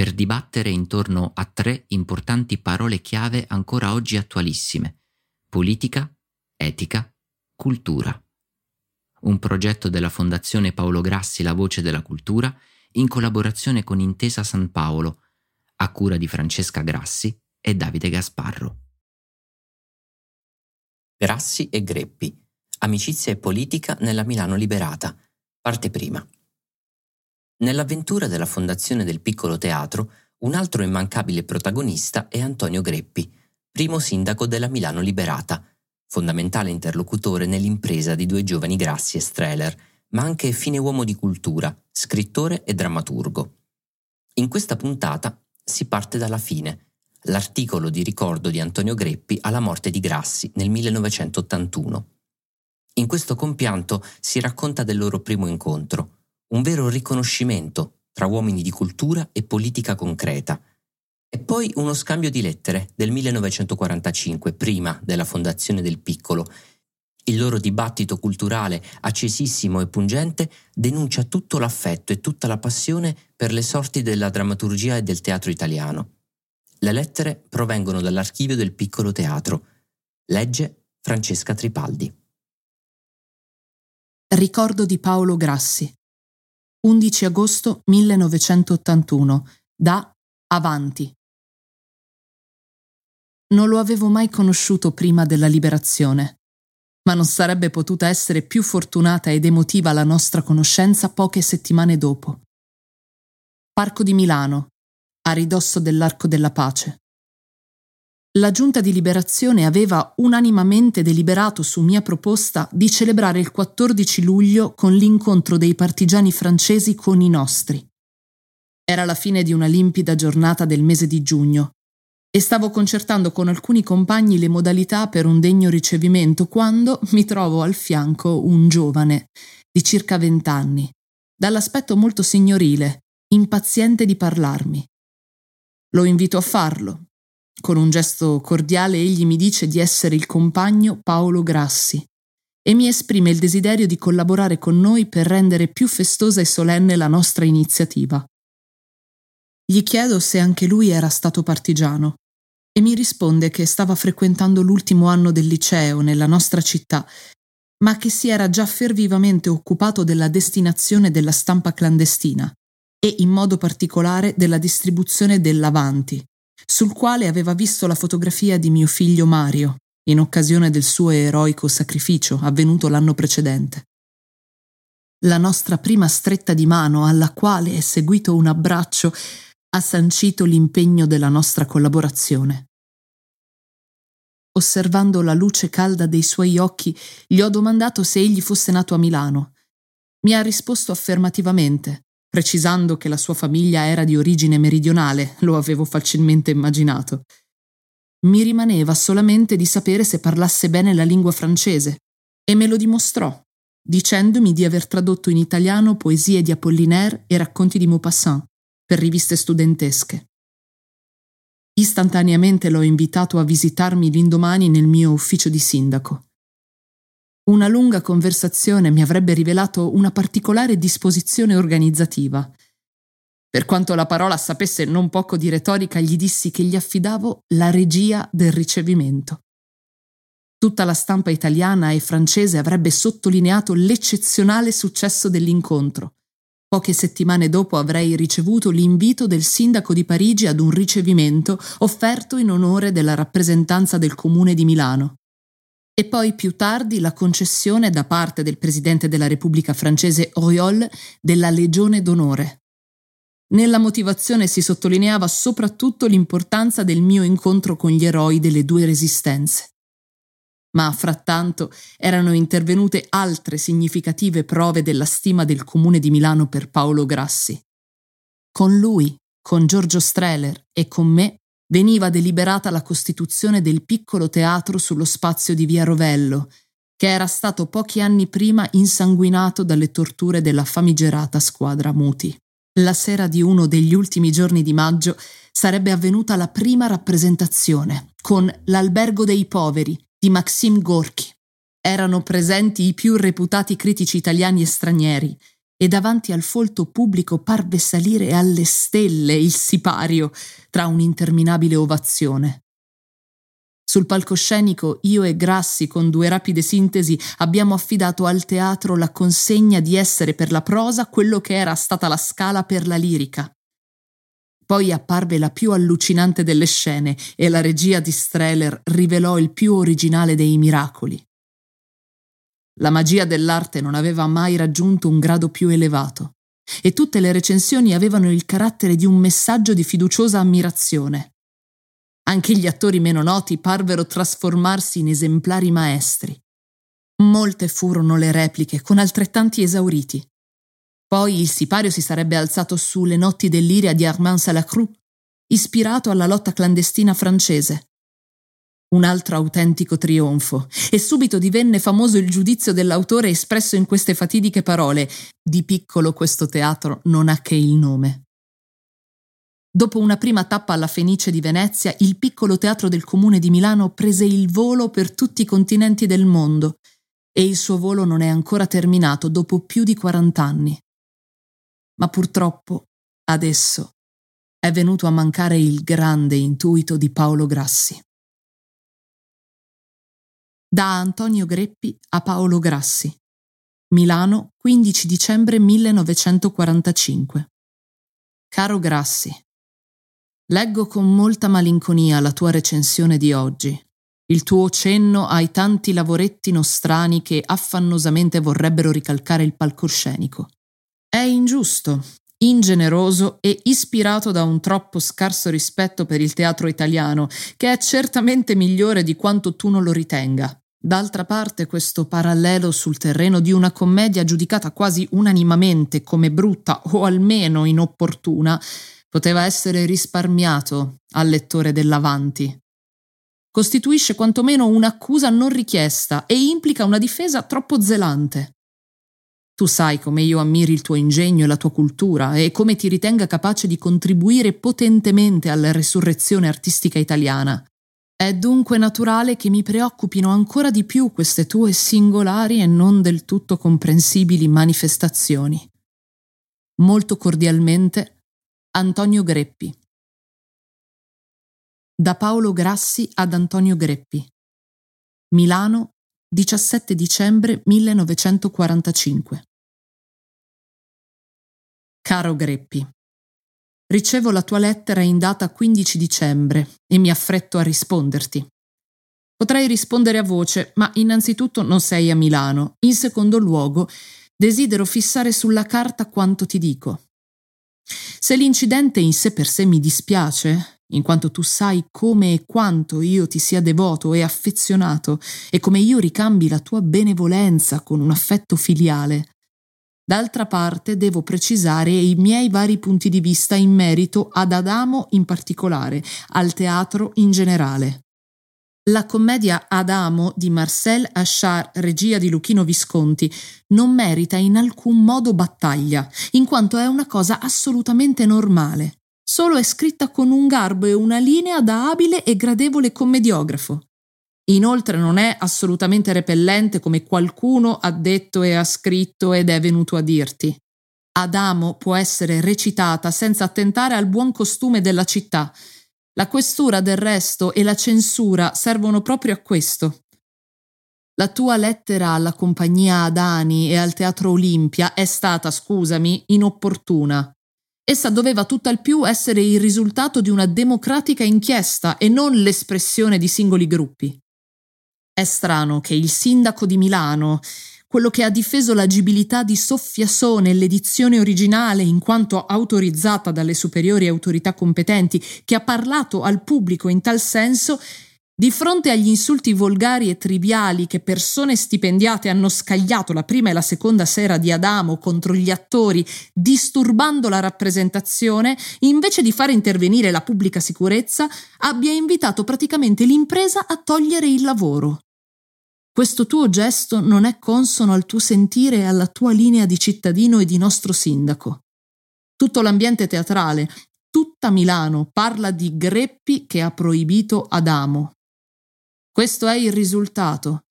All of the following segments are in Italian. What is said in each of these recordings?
per dibattere intorno a tre importanti parole chiave ancora oggi attualissime. Politica, etica, cultura. Un progetto della Fondazione Paolo Grassi La Voce della Cultura in collaborazione con Intesa San Paolo, a cura di Francesca Grassi e Davide Gasparro. Grassi e Greppi. Amicizia e politica nella Milano liberata. Parte prima. Nell'avventura della fondazione del piccolo teatro, un altro immancabile protagonista è Antonio Greppi, primo sindaco della Milano liberata, fondamentale interlocutore nell'impresa di due giovani Grassi e Streller, ma anche fine uomo di cultura, scrittore e drammaturgo. In questa puntata si parte dalla fine, l'articolo di ricordo di Antonio Greppi alla morte di Grassi nel 1981. In questo compianto si racconta del loro primo incontro, un vero riconoscimento tra uomini di cultura e politica concreta. E poi uno scambio di lettere del 1945, prima della fondazione del Piccolo. Il loro dibattito culturale, accesissimo e pungente, denuncia tutto l'affetto e tutta la passione per le sorti della drammaturgia e del teatro italiano. Le lettere provengono dall'archivio del Piccolo Teatro. Legge Francesca Tripaldi. Ricordo di Paolo Grassi. 11 agosto 1981, da Avanti. Non lo avevo mai conosciuto prima della liberazione, ma non sarebbe potuta essere più fortunata ed emotiva la nostra conoscenza poche settimane dopo. Parco di Milano, a ridosso dell'Arco della Pace. La Giunta di Liberazione aveva unanimamente deliberato su mia proposta di celebrare il 14 luglio con l'incontro dei partigiani francesi con i nostri. Era la fine di una limpida giornata del mese di giugno e stavo concertando con alcuni compagni le modalità per un degno ricevimento quando mi trovo al fianco un giovane di circa vent'anni, dall'aspetto molto signorile, impaziente di parlarmi. Lo invito a farlo con un gesto cordiale egli mi dice di essere il compagno Paolo Grassi e mi esprime il desiderio di collaborare con noi per rendere più festosa e solenne la nostra iniziativa. Gli chiedo se anche lui era stato partigiano e mi risponde che stava frequentando l'ultimo anno del liceo nella nostra città, ma che si era già fervivamente occupato della destinazione della stampa clandestina e in modo particolare della distribuzione dell'Avanti, sul quale aveva visto la fotografia di mio figlio Mario, in occasione del suo eroico sacrificio avvenuto l'anno precedente. La nostra prima stretta di mano, alla quale è seguito un abbraccio, ha sancito l'impegno della nostra collaborazione. Osservando la luce calda dei suoi occhi, gli ho domandato se egli fosse nato a Milano. Mi ha risposto affermativamente, precisando che la sua famiglia era di origine meridionale, lo avevo facilmente immaginato. Mi rimaneva solamente di sapere se parlasse bene la lingua francese, e me lo dimostrò, dicendomi di aver tradotto in italiano poesie di Apollinaire e racconti di Maupassant per riviste studentesche. Istantaneamente l'ho invitato a visitarmi l'indomani nel mio ufficio di sindaco. Una lunga conversazione mi avrebbe rivelato una particolare disposizione organizzativa. Per quanto la parola sapesse non poco di retorica, gli dissi che gli affidavo la regia del ricevimento. Tutta la stampa italiana e francese avrebbe sottolineato l'eccezionale successo dell'incontro, Poche settimane dopo avrei ricevuto l'invito del sindaco di Parigi ad un ricevimento offerto in onore della rappresentanza del comune di Milano. E poi più tardi la concessione da parte del presidente della Repubblica francese Auriol della Legione d'onore. Nella motivazione si sottolineava soprattutto l'importanza del mio incontro con gli eroi delle due resistenze ma frattanto erano intervenute altre significative prove della stima del comune di Milano per Paolo Grassi. Con lui, con Giorgio Streller e con me veniva deliberata la costituzione del piccolo teatro sullo spazio di Via Rovello, che era stato pochi anni prima insanguinato dalle torture della famigerata squadra Muti. La sera di uno degli ultimi giorni di maggio sarebbe avvenuta la prima rappresentazione, con L'albergo dei poveri, di Maxim Gorky. Erano presenti i più reputati critici italiani e stranieri e davanti al folto pubblico parve salire alle stelle il sipario tra un'interminabile ovazione. Sul palcoscenico io e Grassi, con due rapide sintesi, abbiamo affidato al teatro la consegna di essere per la prosa quello che era stata la scala per la lirica. Poi apparve la più allucinante delle scene e la regia di Streller rivelò il più originale dei miracoli. La magia dell'arte non aveva mai raggiunto un grado più elevato e tutte le recensioni avevano il carattere di un messaggio di fiduciosa ammirazione. Anche gli attori meno noti parvero trasformarsi in esemplari maestri. Molte furono le repliche, con altrettanti esauriti. Poi il sipario si sarebbe alzato su Le notti dell'Iria di Armand Salacrou, ispirato alla lotta clandestina francese. Un altro autentico trionfo, e subito divenne famoso il giudizio dell'autore espresso in queste fatidiche parole: Di piccolo questo teatro non ha che il nome. Dopo una prima tappa alla Fenice di Venezia, il piccolo teatro del comune di Milano prese il volo per tutti i continenti del mondo e il suo volo non è ancora terminato dopo più di 40 anni ma purtroppo adesso è venuto a mancare il grande intuito di Paolo Grassi. Da Antonio Greppi a Paolo Grassi. Milano, 15 dicembre 1945. Caro Grassi, leggo con molta malinconia la tua recensione di oggi, il tuo cenno ai tanti lavoretti nostrani che affannosamente vorrebbero ricalcare il palcoscenico. È ingiusto, ingeneroso e ispirato da un troppo scarso rispetto per il teatro italiano, che è certamente migliore di quanto tu non lo ritenga. D'altra parte, questo parallelo sul terreno di una commedia giudicata quasi unanimamente come brutta o almeno inopportuna poteva essere risparmiato al lettore dell'Avanti. Costituisce quantomeno un'accusa non richiesta e implica una difesa troppo zelante. Tu sai come io ammiri il tuo ingegno e la tua cultura e come ti ritenga capace di contribuire potentemente alla risurrezione artistica italiana. È dunque naturale che mi preoccupino ancora di più queste tue singolari e non del tutto comprensibili manifestazioni. Molto cordialmente, Antonio Greppi. Da Paolo Grassi ad Antonio Greppi. Milano, 17 dicembre 1945. Caro Greppi, ricevo la tua lettera in data 15 dicembre e mi affretto a risponderti. Potrei rispondere a voce, ma innanzitutto non sei a Milano. In secondo luogo, desidero fissare sulla carta quanto ti dico. Se l'incidente in sé per sé mi dispiace, in quanto tu sai come e quanto io ti sia devoto e affezionato, e come io ricambi la tua benevolenza con un affetto filiale, D'altra parte devo precisare i miei vari punti di vista in merito ad Adamo in particolare, al teatro in generale. La commedia Adamo di Marcel Achard, regia di Luchino Visconti, non merita in alcun modo battaglia, in quanto è una cosa assolutamente normale. Solo è scritta con un garbo e una linea da abile e gradevole commediografo. Inoltre non è assolutamente repellente come qualcuno ha detto e ha scritto ed è venuto a dirti. Adamo può essere recitata senza attentare al buon costume della città. La questura del resto e la censura servono proprio a questo. La tua lettera alla compagnia Adani e al Teatro Olimpia è stata, scusami, inopportuna. Essa doveva tutt'al più essere il risultato di una democratica inchiesta e non l'espressione di singoli gruppi. È strano che il sindaco di Milano, quello che ha difeso l'agibilità di Soffiasò nell'edizione originale in quanto autorizzata dalle superiori autorità competenti, che ha parlato al pubblico in tal senso, di fronte agli insulti volgari e triviali che persone stipendiate hanno scagliato la prima e la seconda sera di Adamo contro gli attori, disturbando la rappresentazione, invece di fare intervenire la pubblica sicurezza, abbia invitato praticamente l'impresa a togliere il lavoro. Questo tuo gesto non è consono al tuo sentire e alla tua linea di cittadino e di nostro sindaco. Tutto l'ambiente teatrale, tutta Milano parla di Greppi che ha proibito Adamo. Questo è il risultato.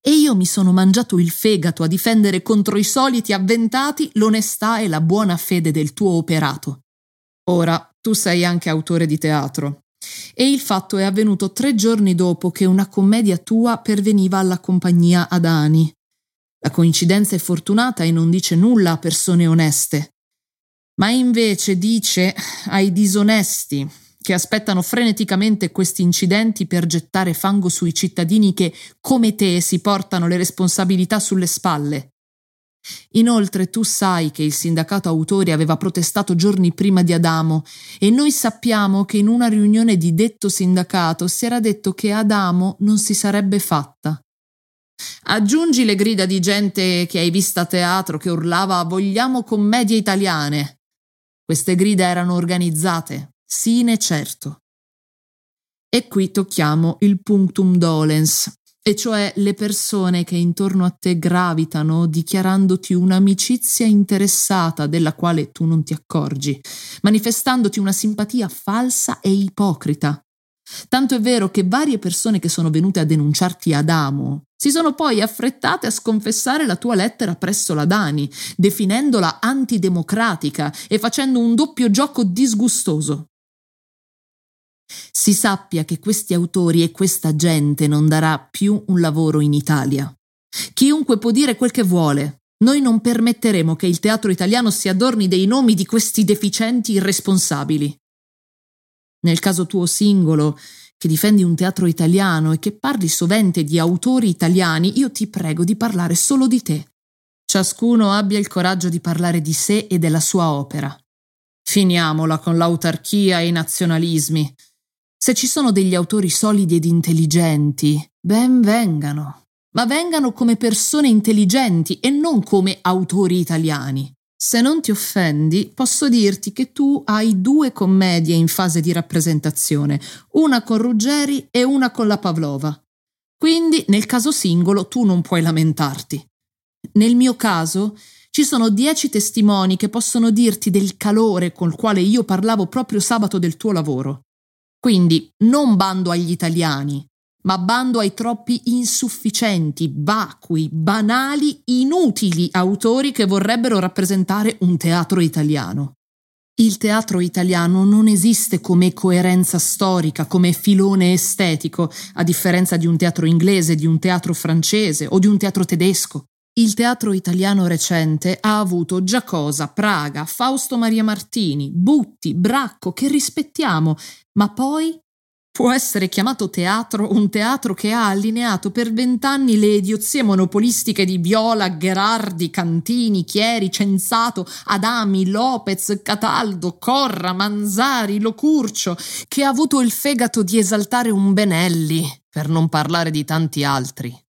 E io mi sono mangiato il fegato a difendere contro i soliti avventati l'onestà e la buona fede del tuo operato. Ora, tu sei anche autore di teatro. E il fatto è avvenuto tre giorni dopo che una commedia tua perveniva alla compagnia Adani. La coincidenza è fortunata e non dice nulla a persone oneste. Ma invece dice ai disonesti, che aspettano freneticamente questi incidenti per gettare fango sui cittadini che, come te, si portano le responsabilità sulle spalle. Inoltre tu sai che il sindacato autori aveva protestato giorni prima di Adamo e noi sappiamo che in una riunione di detto sindacato si era detto che Adamo non si sarebbe fatta. Aggiungi le grida di gente che hai visto a teatro che urlava vogliamo commedie italiane. Queste grida erano organizzate, sine certo. E qui tocchiamo il punctum dolens, e cioè le persone che intorno a te gravitano dichiarandoti un'amicizia interessata della quale tu non ti accorgi, manifestandoti una simpatia falsa e ipocrita. Tanto è vero che varie persone che sono venute a denunciarti Adamo si sono poi affrettate a sconfessare la tua lettera presso la Dani, definendola antidemocratica e facendo un doppio gioco disgustoso. Si sappia che questi autori e questa gente non darà più un lavoro in Italia. Chiunque può dire quel che vuole. Noi non permetteremo che il teatro italiano si adorni dei nomi di questi deficienti irresponsabili. Nel caso tuo singolo, che difendi un teatro italiano e che parli sovente di autori italiani, io ti prego di parlare solo di te. Ciascuno abbia il coraggio di parlare di sé e della sua opera. Finiamola con l'autarchia e i nazionalismi. Se ci sono degli autori solidi ed intelligenti, ben vengano, ma vengano come persone intelligenti e non come autori italiani. Se non ti offendi, posso dirti che tu hai due commedie in fase di rappresentazione, una con Ruggeri e una con la Pavlova. Quindi, nel caso singolo, tu non puoi lamentarti. Nel mio caso, ci sono dieci testimoni che possono dirti del calore col quale io parlavo proprio sabato del tuo lavoro. Quindi non bando agli italiani, ma bando ai troppi insufficienti, vacui, banali, inutili autori che vorrebbero rappresentare un teatro italiano. Il teatro italiano non esiste come coerenza storica, come filone estetico, a differenza di un teatro inglese, di un teatro francese o di un teatro tedesco. Il teatro italiano recente ha avuto Giacosa, Praga, Fausto Maria Martini, Butti, Bracco, che rispettiamo, ma poi può essere chiamato teatro un teatro che ha allineato per vent'anni le idiozie monopolistiche di Viola, Gherardi, Cantini, Chieri, Censato, Adami, Lopez, Cataldo, Corra, Manzari, Locurcio, che ha avuto il fegato di esaltare un Benelli, per non parlare di tanti altri.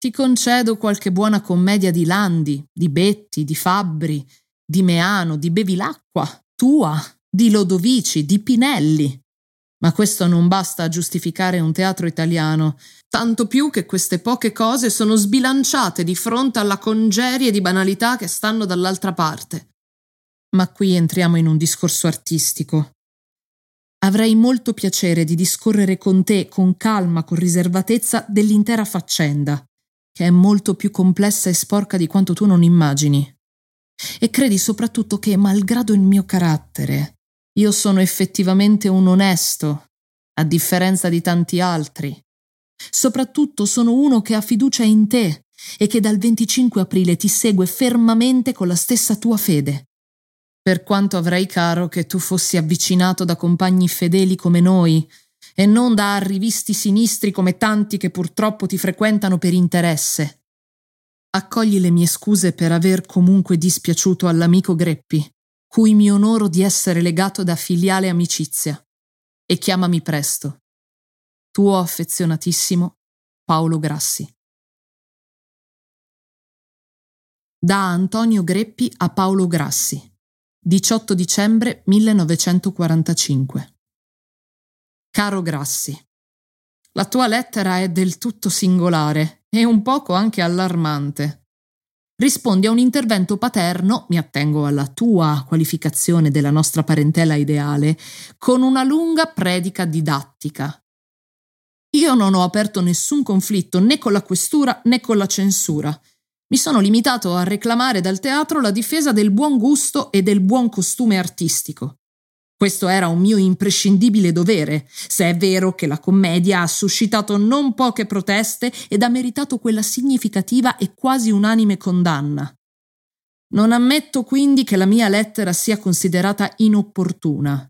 Ti concedo qualche buona commedia di Landi, di Betti, di Fabbri, di Meano, di Bevilacqua, tua, di Lodovici, di Pinelli. Ma questo non basta a giustificare un teatro italiano, tanto più che queste poche cose sono sbilanciate di fronte alla congerie di banalità che stanno dall'altra parte. Ma qui entriamo in un discorso artistico. Avrei molto piacere di discorrere con te con calma, con riservatezza dell'intera faccenda che è molto più complessa e sporca di quanto tu non immagini. E credi soprattutto che, malgrado il mio carattere, io sono effettivamente un onesto, a differenza di tanti altri, Soprattutto sono uno che ha fiducia in te e che dal 25 aprile ti segue fermamente con la stessa tua fede. Per quanto avrei caro che tu fossi avvicinato da compagni fedeli come noi e non da arrivisti sinistri come tanti che purtroppo ti frequentano per interesse. Accogli le mie scuse per aver comunque dispiaciuto all'amico Greppi, cui mi onoro di essere legato da filiale amicizia, e chiamami presto. Tuo affezionatissimo Paolo Grassi. Da Antonio Greppi a Paolo Grassi. 18 dicembre 1945. Caro Grassi, la tua lettera è del tutto singolare e un poco anche allarmante. Rispondi a un intervento paterno, mi attengo alla tua qualificazione della nostra parentela ideale, con una lunga predica didattica. Io non ho aperto nessun conflitto né con la questura né con la censura. Mi sono limitato a reclamare dal teatro la difesa del buon gusto e del buon costume artistico. Questo era un mio imprescindibile dovere, se è vero che la commedia ha suscitato non poche proteste ed ha meritato quella significativa e quasi unanime condanna. Non ammetto quindi che la mia lettera sia considerata inopportuna.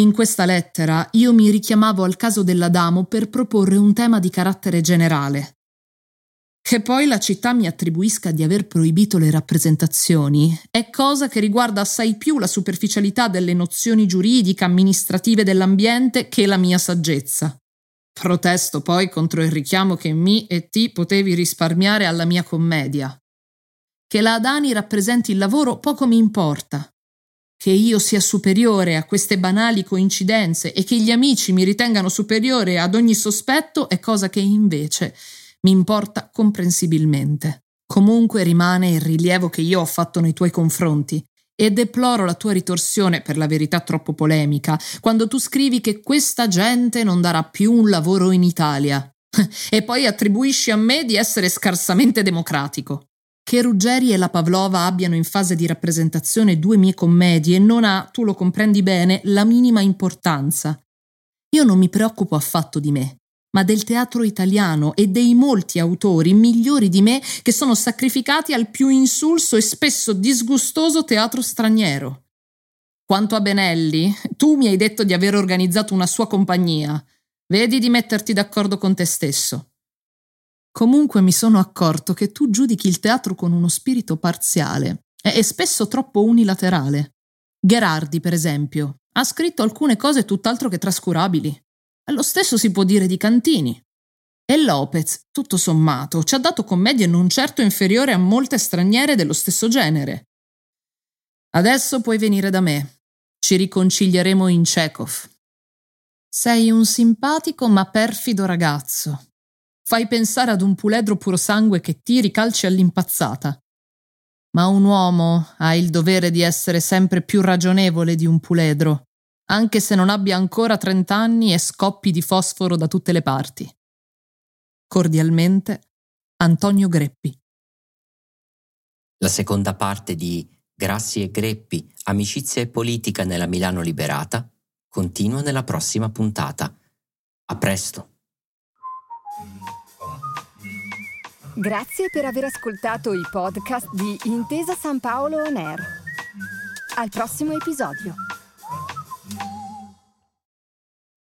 In questa lettera io mi richiamavo al caso dell'Adamo per proporre un tema di carattere generale. Che poi la città mi attribuisca di aver proibito le rappresentazioni è cosa che riguarda assai più la superficialità delle nozioni giuridiche amministrative dell'ambiente che la mia saggezza. Protesto poi contro il richiamo che mi e ti potevi risparmiare alla mia commedia. Che la Adani rappresenti il lavoro poco mi importa. Che io sia superiore a queste banali coincidenze e che gli amici mi ritengano superiore ad ogni sospetto è cosa che invece mi importa comprensibilmente. Comunque rimane il rilievo che io ho fatto nei tuoi confronti e deploro la tua ritorsione, per la verità troppo polemica, quando tu scrivi che questa gente non darà più un lavoro in Italia. e poi attribuisci a me di essere scarsamente democratico. Che Ruggeri e la Pavlova abbiano in fase di rappresentazione due mie commedie non ha, tu lo comprendi bene, la minima importanza. Io non mi preoccupo affatto di me ma del teatro italiano e dei molti autori migliori di me che sono sacrificati al più insulso e spesso disgustoso teatro straniero. Quanto a Benelli, tu mi hai detto di aver organizzato una sua compagnia. Vedi di metterti d'accordo con te stesso. Comunque mi sono accorto che tu giudichi il teatro con uno spirito parziale e spesso troppo unilaterale. Gherardi, per esempio, ha scritto alcune cose tutt'altro che trascurabili. Lo stesso si può dire di Cantini. E Lopez, tutto sommato, ci ha dato commedie non certo inferiori a molte straniere dello stesso genere. Adesso puoi venire da me. Ci riconcilieremo in Chekhov. Sei un simpatico ma perfido ragazzo. Fai pensare ad un puledro puro sangue che tiri calci all'impazzata. Ma un uomo ha il dovere di essere sempre più ragionevole di un puledro anche se non abbia ancora trent'anni e scoppi di fosforo da tutte le parti. Cordialmente, Antonio Greppi. La seconda parte di Grassi e Greppi, amicizia e politica nella Milano liberata, continua nella prossima puntata. A presto. Grazie per aver ascoltato i podcast di Intesa San Paolo On Air. Al prossimo episodio.